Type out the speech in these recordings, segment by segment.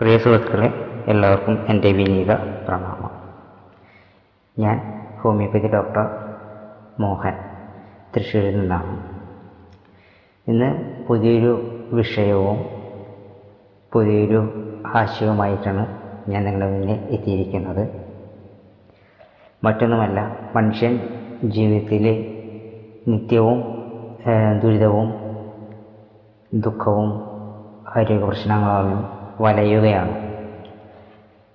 പ്രിയ സുഹൃത്തുക്കളെ എല്ലാവർക്കും എന്റെ വിനീത പ്രണാമം. ഞാൻ ഹോമിയോപ്പതി ഡോക്ടർ മോഹൻ തൃശ്ശൂരിൽ നിന്നാണ്. ഇന്ന് പുതിയൊരു വിഷയവും പുതിയൊരു ആശയവുമായിട്ടാണ് ഞാൻ നിങ്ങളുടെ മുന്നിൽ എത്തിയിരിക്കുന്നത്. മറ്റൊന്നുമല്ല മനുഷ്യൻ ജീവിതത്തിലെ നിത്യവും ദുരിതവും ദുഃഖവും ആരോഗ്യ പ്രശ്നങ്ങളും വലയുകയാണ്.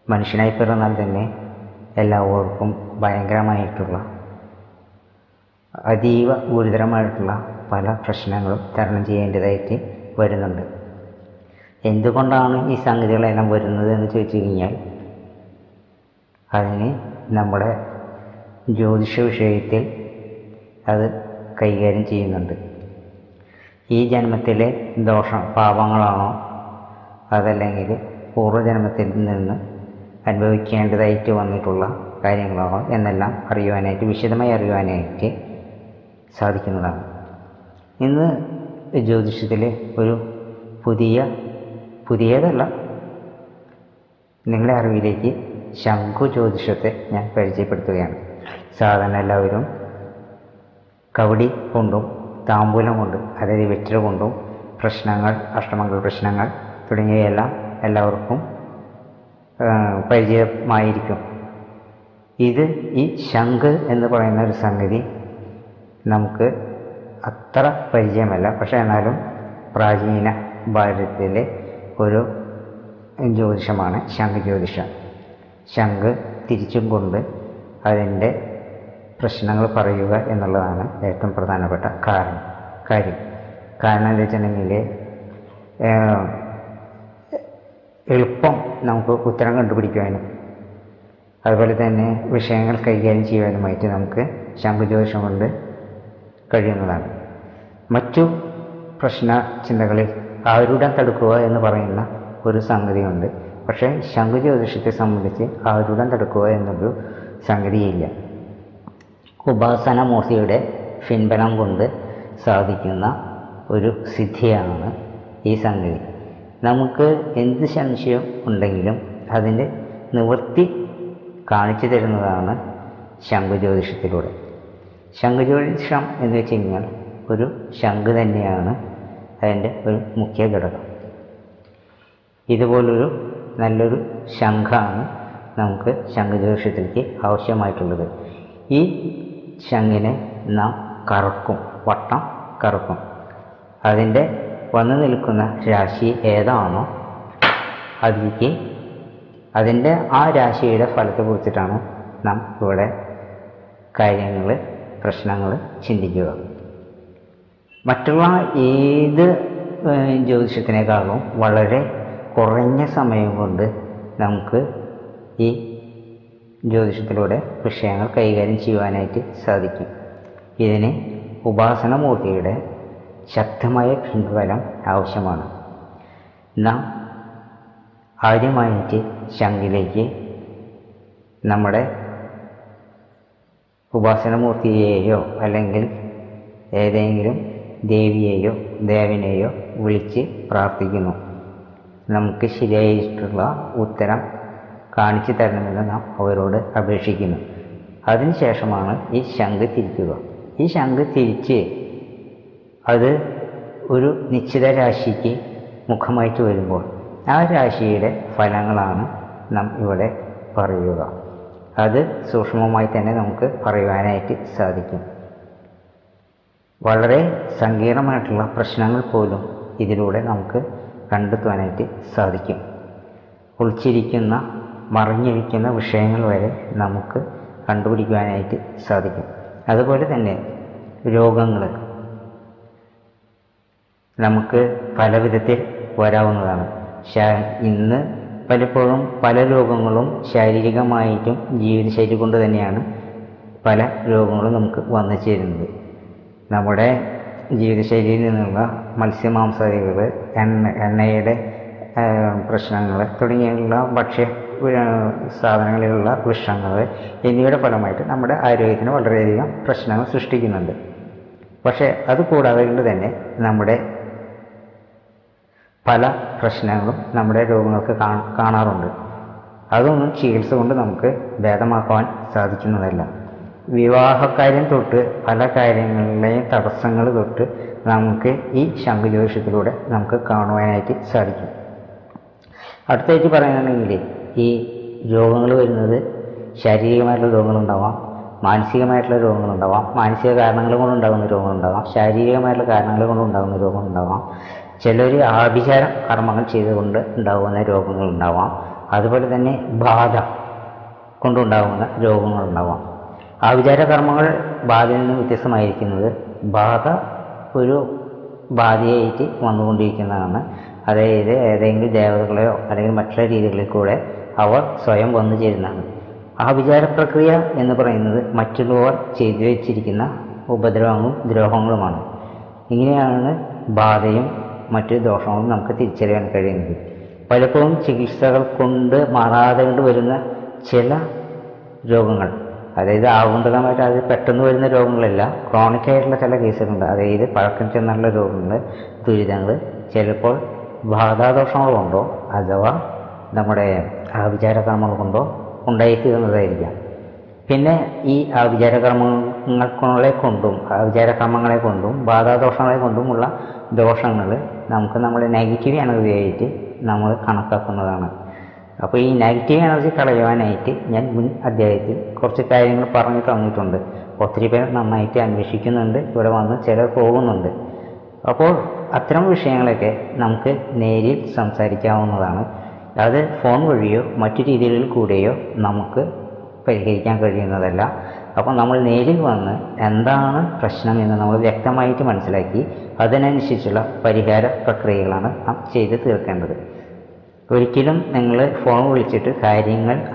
മനുഷ്യനായി പിറന്നാൽ തന്നെ എല്ലാവർക്കും ഭയങ്കരമായിട്ടുള്ള അതീവ ഗുരുതരമായിട്ടുള്ള പല പ്രശ്നങ്ങളും തരണം ചെയ്യേണ്ടതായിട്ട് വരുന്നുണ്ട്. എന്തുകൊണ്ടാണ് ഈ സംഗതികളെല്ലാം വരുന്നത് എന്ന് ചോദിച്ചു കഴിഞ്ഞാൽ അതിന് നമ്മുടെ ജ്യോതിഷ വിഷയത്തിൽ അത് കൈകാര്യം ചെയ്യുന്നുണ്ട്. ഈ ജന്മത്തിലെ ദോഷം പാപങ്ങളാണോ അതല്ലെങ്കിൽ പൂർവജന്മത്തിൽ നിന്ന് അനുഭവിക്കേണ്ടതായിട്ട് വന്നിട്ടുള്ള കാര്യങ്ങളോ എന്നെല്ലാം അറിയുവാനായിട്ട് വിശദമായി അറിയുവാനായിട്ട് സാധിക്കുന്നതാണ്. ഇന്ന് ജ്യോതിഷത്തിലെ ഒരു പുതിയ പുതിയതല്ല നിങ്ങളുടെ അറിവിലേക്ക് ശംഖു ജ്യോതിഷത്തെ ഞാൻ പരിചയപ്പെടുത്തുകയാണ്. സാധാരണ എല്ലാവരും കവടി കൊണ്ടും താമ്പൂലം കൊണ്ടും അതായത് വെറ്റില കൊണ്ടും പ്രശ്നങ്ങൾ അഷ്ടമംഗൾ പ്രശ്നങ്ങൾ തുടങ്ങിയവയെല്ലാം എല്ലാവർക്കും പരിചയമായിരിക്കും. ഇത് ഈ ശംഖ് എന്ന് പറയുന്ന ഒരു സംഗതി നമുക്ക് അത്ര പരിചയമല്ല. പക്ഷേ എന്നാലും പ്രാചീന ഭാരതത്തിലെ ഒരു ജ്യോതിഷമാണ് ശംഖ് ജ്യോതിഷം. ശംഖ് തിരിച്ചും കൊണ്ട് അതിന്റെ പ്രശ്നങ്ങൾ പറയുക എന്നുള്ളതാണ് ഏറ്റവും പ്രധാനപ്പെട്ട കാരണം കാര്യം. കാരണം എന്താ വെച്ചിട്ടുണ്ടെങ്കിൽ എളുപ്പം നമുക്ക് ഉത്തരം കണ്ടുപിടിക്കുവാനും അതുപോലെ തന്നെ വിഷയങ്ങൾ കൈകാര്യം ചെയ്യുവാനുമായിട്ട് നമുക്ക് ശംഖുജ്യോതിഷം കൊണ്ട് കഴിയുന്നതാണ്. മറ്റു പ്രശ്ന ചിന്തകളിൽ ആരുടം തടുക്കുക എന്ന് പറയുന്ന ഒരു സംഗതിയുണ്ട്. പക്ഷേ ശംഖുജ്യോതിഷത്തെ സംബന്ധിച്ച് ആരുടം തടുക്കുക എന്നൊരു സംഗതിയില്ല. ഉപാസനമൂർത്തിയുടെ പിൻബലം കൊണ്ട് സാധിക്കുന്ന ഒരു സിദ്ധിയാണ് ഈ സംഗതി. നമുക്ക് എന്ത് സംശയം ഉണ്ടെങ്കിലും അതിന്റെ നിവൃത്തി കാണിച്ചു തരുന്നതാണ് ശംഖുജ്യോതിഷത്തിലൂടെ. ശംഖുജ്യോതിഷം എന്ന് വെച്ച് കഴിഞ്ഞാൽ ഒരു ശംഖ് തന്നെയാണ് അതിന്റെ ഒരു മുഖ്യ ഘടകം. ഇതുപോലൊരു നല്ലൊരു ശംഖാണ് നമുക്ക് ശംഖുജ്യോതിഷത്തിലേക്ക് ആവശ്യമായിട്ടുള്ളത്. ഈ ശംഖിനെ നാം കറക്കും വട്ടം കറക്കും. അതിന്റെ വന്നു നിൽക്കുന്ന രാശി ഏതാണോ അതിലേക്ക് അതിന്റെ ആ രാശിയുടെ ഫലത്തെ കുറിച്ചിട്ടാണ് നാം ഇവിടെ കാര്യങ്ങൾ പ്രശ്നങ്ങൾ ചിന്തിക്കുക. മറ്റുള്ള ഏത് ജ്യോതിഷത്തിനേക്കാളും വളരെ കുറഞ്ഞ സമയം കൊണ്ട് നമുക്ക് ഈ ജ്യോതിഷത്തിലൂടെ വിഷയങ്ങൾ കൈകാര്യം ചെയ്യുവാനായിട്ട് സാധിക്കും. ഇതിന് ഉപാസനമൂർത്തിയുടെ ശക്തമായ പിൻബലം ആവശ്യമാണ്. നാം ആദ്യമായിട്ട് ശങ്കിലേക്ക് നമ്മുടെ ഉപാസനമൂർത്തിയെയോ അല്ലെങ്കിൽ ഏതെങ്കിലും ദേവിയെയോ ദേവനെയോ വിളിച്ച് പ്രാർത്ഥിക്കുന്നു. നമുക്ക് ശരിയായിട്ടുള്ള ഉത്തരം കാണിച്ചു തരണമെന്ന് നാം അവരോട് അപേക്ഷിക്കുന്നു. അതിനുശേഷമാണ് ഈ ശംഖ് തിരിക്കുക. ഈ ശംഖ് തിരിച്ച് അത് ഒരു നിശ്ചിത രാശിക്ക് മുഖമായിട്ട് വരുമ്പോൾ ആ രാശിയുടെ ഫലങ്ങളാണ് നാം ഇവിടെ പറയുക. അത് സൂക്ഷ്മമായി തന്നെ നമുക്ക് പറയുവാനായിട്ട് സാധിക്കും. വളരെ സങ്കീർണമായിട്ടുള്ള പ്രശ്നങ്ങൾ പോലും ഇതിലൂടെ നമുക്ക് കണ്ടെത്തുവാനായിട്ട് സാധിക്കും. ഒളിച്ചിരിക്കുന്ന മറിഞ്ഞിരിക്കുന്ന വിഷയങ്ങൾ വരെ നമുക്ക് കണ്ടുപിടിക്കുവാനായിട്ട് സാധിക്കും. അതുപോലെ തന്നെ രോഗങ്ങൾ നമുക്ക് പല വിധത്തിൽ വരാവുന്നതാണ്. ഇന്ന് പലപ്പോഴും പല രോഗങ്ങളും ശാരീരികമായിട്ടും ജീവിതശൈലി കൊണ്ട് തന്നെയാണ് പല രോഗങ്ങളും നമുക്ക് വന്നു ചേരുന്നത്. നമ്മുടെ ജീവിതശൈലിയിൽ നിന്നുള്ള മത്സ്യമാംസാദികൾ എണ്ണ എണ്ണയുടെ പ്രശ്നങ്ങൾ തുടങ്ങിയുള്ള ഭക്ഷ്യ സാധനങ്ങളിലുള്ള വിഷങ്ങൾ എന്നിവയുടെ ഫലമായിട്ട് നമ്മുടെ ആരോഗ്യത്തിന് വളരെയധികം പ്രശ്നങ്ങൾ സൃഷ്ടിക്കുന്നുണ്ട്. പക്ഷേ അത് കൂടാതെ കൊണ്ട് തന്നെ നമ്മുടെ പല പ്രശ്നങ്ങളും നമ്മുടെ രോഗങ്ങൾക്ക് കാണാറുണ്ട്. അതൊന്നും ചികിത്സ കൊണ്ട് നമുക്ക് ഭേദമാക്കുവാൻ സാധിക്കുന്നതല്ല. വിവാഹക്കാര്യം തൊട്ട് പല കാര്യങ്ങളിലെയും തടസ്സങ്ങൾ തൊട്ട് നമുക്ക് ഈ ശംഖുജ്യോതിഷത്തിലൂടെ നമുക്ക് കാണുവാനായിട്ട് സാധിക്കും. അടുത്തായിട്ട് പറയുകയാണെങ്കിൽ ഈ രോഗങ്ങൾ വരുന്നത് ശാരീരികമായിട്ടുള്ള രോഗങ്ങളുണ്ടാവാം മാനസികമായിട്ടുള്ള രോഗങ്ങളുണ്ടാവാം മാനസിക കാരണങ്ങൾ കൊണ്ടുണ്ടാകുന്ന രോഗങ്ങളുണ്ടാവാം ശാരീരികമായിട്ടുള്ള കാരണങ്ങൾ കൊണ്ടുണ്ടാകുന്ന രോഗങ്ങളുണ്ടാവാം ചിലർ ആഭിചാര കർമ്മങ്ങൾ ചെയ്തുകൊണ്ട് ഉണ്ടാകുന്ന രോഗങ്ങളുണ്ടാവാം അതുപോലെ തന്നെ ബാധ കൊണ്ടുണ്ടാകുന്ന രോഗങ്ങളുണ്ടാവാം ആഭിചാര കർമ്മങ്ങൾ ബാധയിൽ നിന്ന് വ്യത്യസ്തമായിരിക്കുന്നത് ബാധ ഒരു ബാധയായിട്ട് വന്നുകൊണ്ടിരിക്കുന്നതാണ്. അതായത് ഏതെങ്കിലും ദേവതകളെയോ അല്ലെങ്കിൽ മറ്റുള്ള രീതികളിൽ കൂടെ അവർ സ്വയം വന്നു ചേരുന്നതാണ്. ആഭിചാര പ്രക്രിയ എന്ന് പറയുന്നത് മറ്റുള്ളവർ ചെയ്തു വെച്ചിരിക്കുന്ന ഉപദ്രവങ്ങളും ദ്രോഹങ്ങളുമാണ്. ഇങ്ങനെയാണ് ബാധയും മറ്റ് ദോഷങ്ങളും നമുക്ക് തിരിച്ചറിയാൻ കഴിയുന്നത്. പലപ്പോഴും ചികിത്സകൾ കൊണ്ട് മാറാതെ കൊണ്ട് വരുന്ന ചില രോഗങ്ങൾ അതായത് ആവുന്തകമായിട്ട് അത് പെട്ടെന്ന് വരുന്ന രോഗങ്ങളല്ല ക്രോണിക് ആയിട്ടുള്ള ചില കേസുകളുണ്ട്. അതായത് പഴക്കം ചെന്നുള്ള രോഗങ്ങൾ ദുരിതങ്ങൾ ചിലപ്പോൾ ബാധാദോഷങ്ങൾ കൊണ്ടോ അഥവാ നമ്മുടെ ആഭിചാര കർമ്മങ്ങൾ കൊണ്ടോ ഉണ്ടായിത്തീരുന്നതായിരിക്കാം പിന്നെ ഈ ആഭിചാര കർമ്മങ്ങളെ കൊണ്ടും ആവിചാരകർമ്മങ്ങളെ കൊണ്ടും ബാധാദോഷങ്ങളെ കൊണ്ടുമുള്ള ദോഷങ്ങൾ നമുക്ക് നമ്മൾ നെഗറ്റീവ് എനർജിയായിട്ട് നമ്മൾ കണക്കാക്കുന്നതാണ്. അപ്പോൾ ഈ നെഗറ്റീവ് എനർജി കളയുവാനായിട്ട് ഞാൻ മുൻ അധ്യായത്തിൽ കുറച്ച് കാര്യങ്ങൾ പറഞ്ഞു തന്നിട്ടുണ്ട്. ഒത്തിരി പേർ നന്നായിട്ട് അന്വേഷിക്കുന്നുണ്ട്. ഇവിടെ വന്ന് ചിലർ പോകുന്നുണ്ട്. അപ്പോൾ അത്തരം വിഷയങ്ങളൊക്കെ നമുക്ക് നേരിൽ സംസാരിക്കാവുന്നതാണ്. അത് ഫോൺ വഴിയോ മറ്റു രീതികളിൽ കൂടെയോ നമുക്ക് പരിഹരിക്കാൻ കഴിയുന്നതല്ല. അപ്പോൾ നമ്മൾ നേരിൽ വന്ന് എന്താണ് പ്രശ്നം എന്ന് നമ്മൾ വ്യക്തമായിട്ട് മനസ്സിലാക്കി അതിനനുസരിച്ചുള്ള പരിഹാര പ്രക്രിയകളാണ് നാം ചെയ്ത് തീർക്കേണ്ടത്. ഒരിക്കലും നിങ്ങൾ ഫോൺ വിളിച്ചിട്ട് കാര്യങ്ങൾ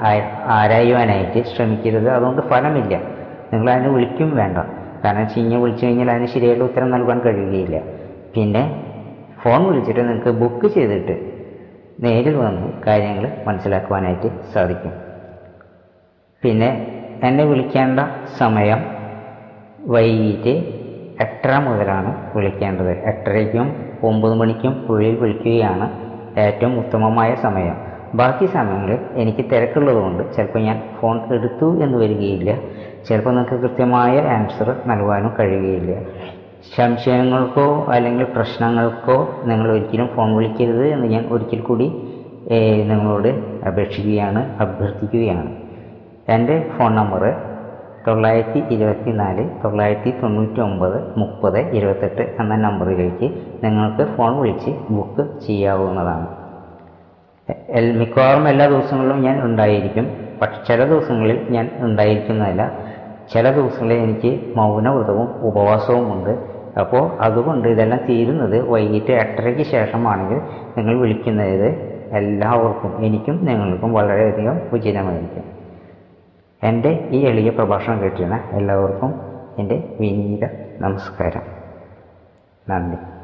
ആരായുവാനായിട്ട് ശ്രമിക്കരുത്. അതുകൊണ്ട് ഫലമില്ല. നിങ്ങൾ അതിന് വിളിക്കും വേണ്ട. കാരണം ചീഞ്ഞ വിളിച്ചു കഴിഞ്ഞാൽ അതിന് ശരിയായിട്ട് ഉത്തരം നൽകാൻ കഴിയുകയില്ല. പിന്നെ ഫോൺ വിളിച്ചിട്ട് നിങ്ങൾക്ക് ബുക്ക് ചെയ്തിട്ട് നേരിൽ വന്ന് കാര്യങ്ങൾ മനസ്സിലാക്കുവാനായിട്ട് സാധിക്കും. പിന്നെ എന്നെ വിളിക്കേണ്ട സമയം വൈകിട്ട് എട്ടര മുതലാണ് വിളിക്കേണ്ടത്. എട്ടരയ്ക്കും ഒമ്പത് മണിക്കും ഉള്ളിൽ വിളിക്കുകയാണ് ഏറ്റവും ഉത്തമമായ സമയം. ബാക്കി സമയങ്ങളിൽ എനിക്ക് തിരക്കുള്ളതുകൊണ്ട് ചിലപ്പോൾ ഞാൻ ഫോൺ എടുത്തു എന്ന് വരികയില്ല. ചിലപ്പോൾ നിങ്ങൾക്ക് കൃത്യമായ ആൻസർ നൽകാനും കഴിയുകയില്ല. സംശയങ്ങൾക്കോ അല്ലെങ്കിൽ പ്രശ്നങ്ങൾക്കോ നിങ്ങൾ ഒരിക്കലും ഫോൺ വിളിക്കരുത് എന്ന് ഞാൻ ഒരിക്കൽ കൂടി നിങ്ങളോട് അപേക്ഷിക്കുകയാണ് അഭ്യർത്ഥിക്കുകയാണ്. എന്റെ ഫോൺ നമ്പർ തൊള്ളായിരത്തി ഇരുപത്തി നാല് തൊള്ളായിരത്തി തൊണ്ണൂറ്റി ഒമ്പത് മുപ്പത് ഇരുപത്തെട്ട് എന്ന നമ്പറിലേക്ക് നിങ്ങൾക്ക് ഫോൺ വിളിച്ച് ബുക്ക് ചെയ്യാവുന്നതാണ്. മിക്കവാറും എല്ലാ ദിവസങ്ങളിലും ഞാൻ ഉണ്ടായിരിക്കും. പക്ഷെ ചില ദിവസങ്ങളിൽ ഞാൻ ഉണ്ടായിരിക്കുന്നതല്ല. ചില ദിവസങ്ങളിൽ എനിക്ക് മൗനവ്രതവും ഉപവാസവും ഉണ്ട്. അപ്പോൾ അതുകൊണ്ട് ഇതെല്ലാം തീരുന്നത് വൈകിട്ട് എട്ടരയ്ക്ക് ശേഷമാണെങ്കിൽ നിങ്ങൾ വിളിക്കുന്നത് എല്ലാവർക്കും എനിക്കും നിങ്ങൾക്കും വളരെയധികം ഉചിതമായിരിക്കും. എന്റെ ഈ എളിയ പ്രഭാഷണം കേട്ടിരുന്ന എല്ലാവർക്കും എന്റെ വിനീത നമസ്കാരം. നന്ദി.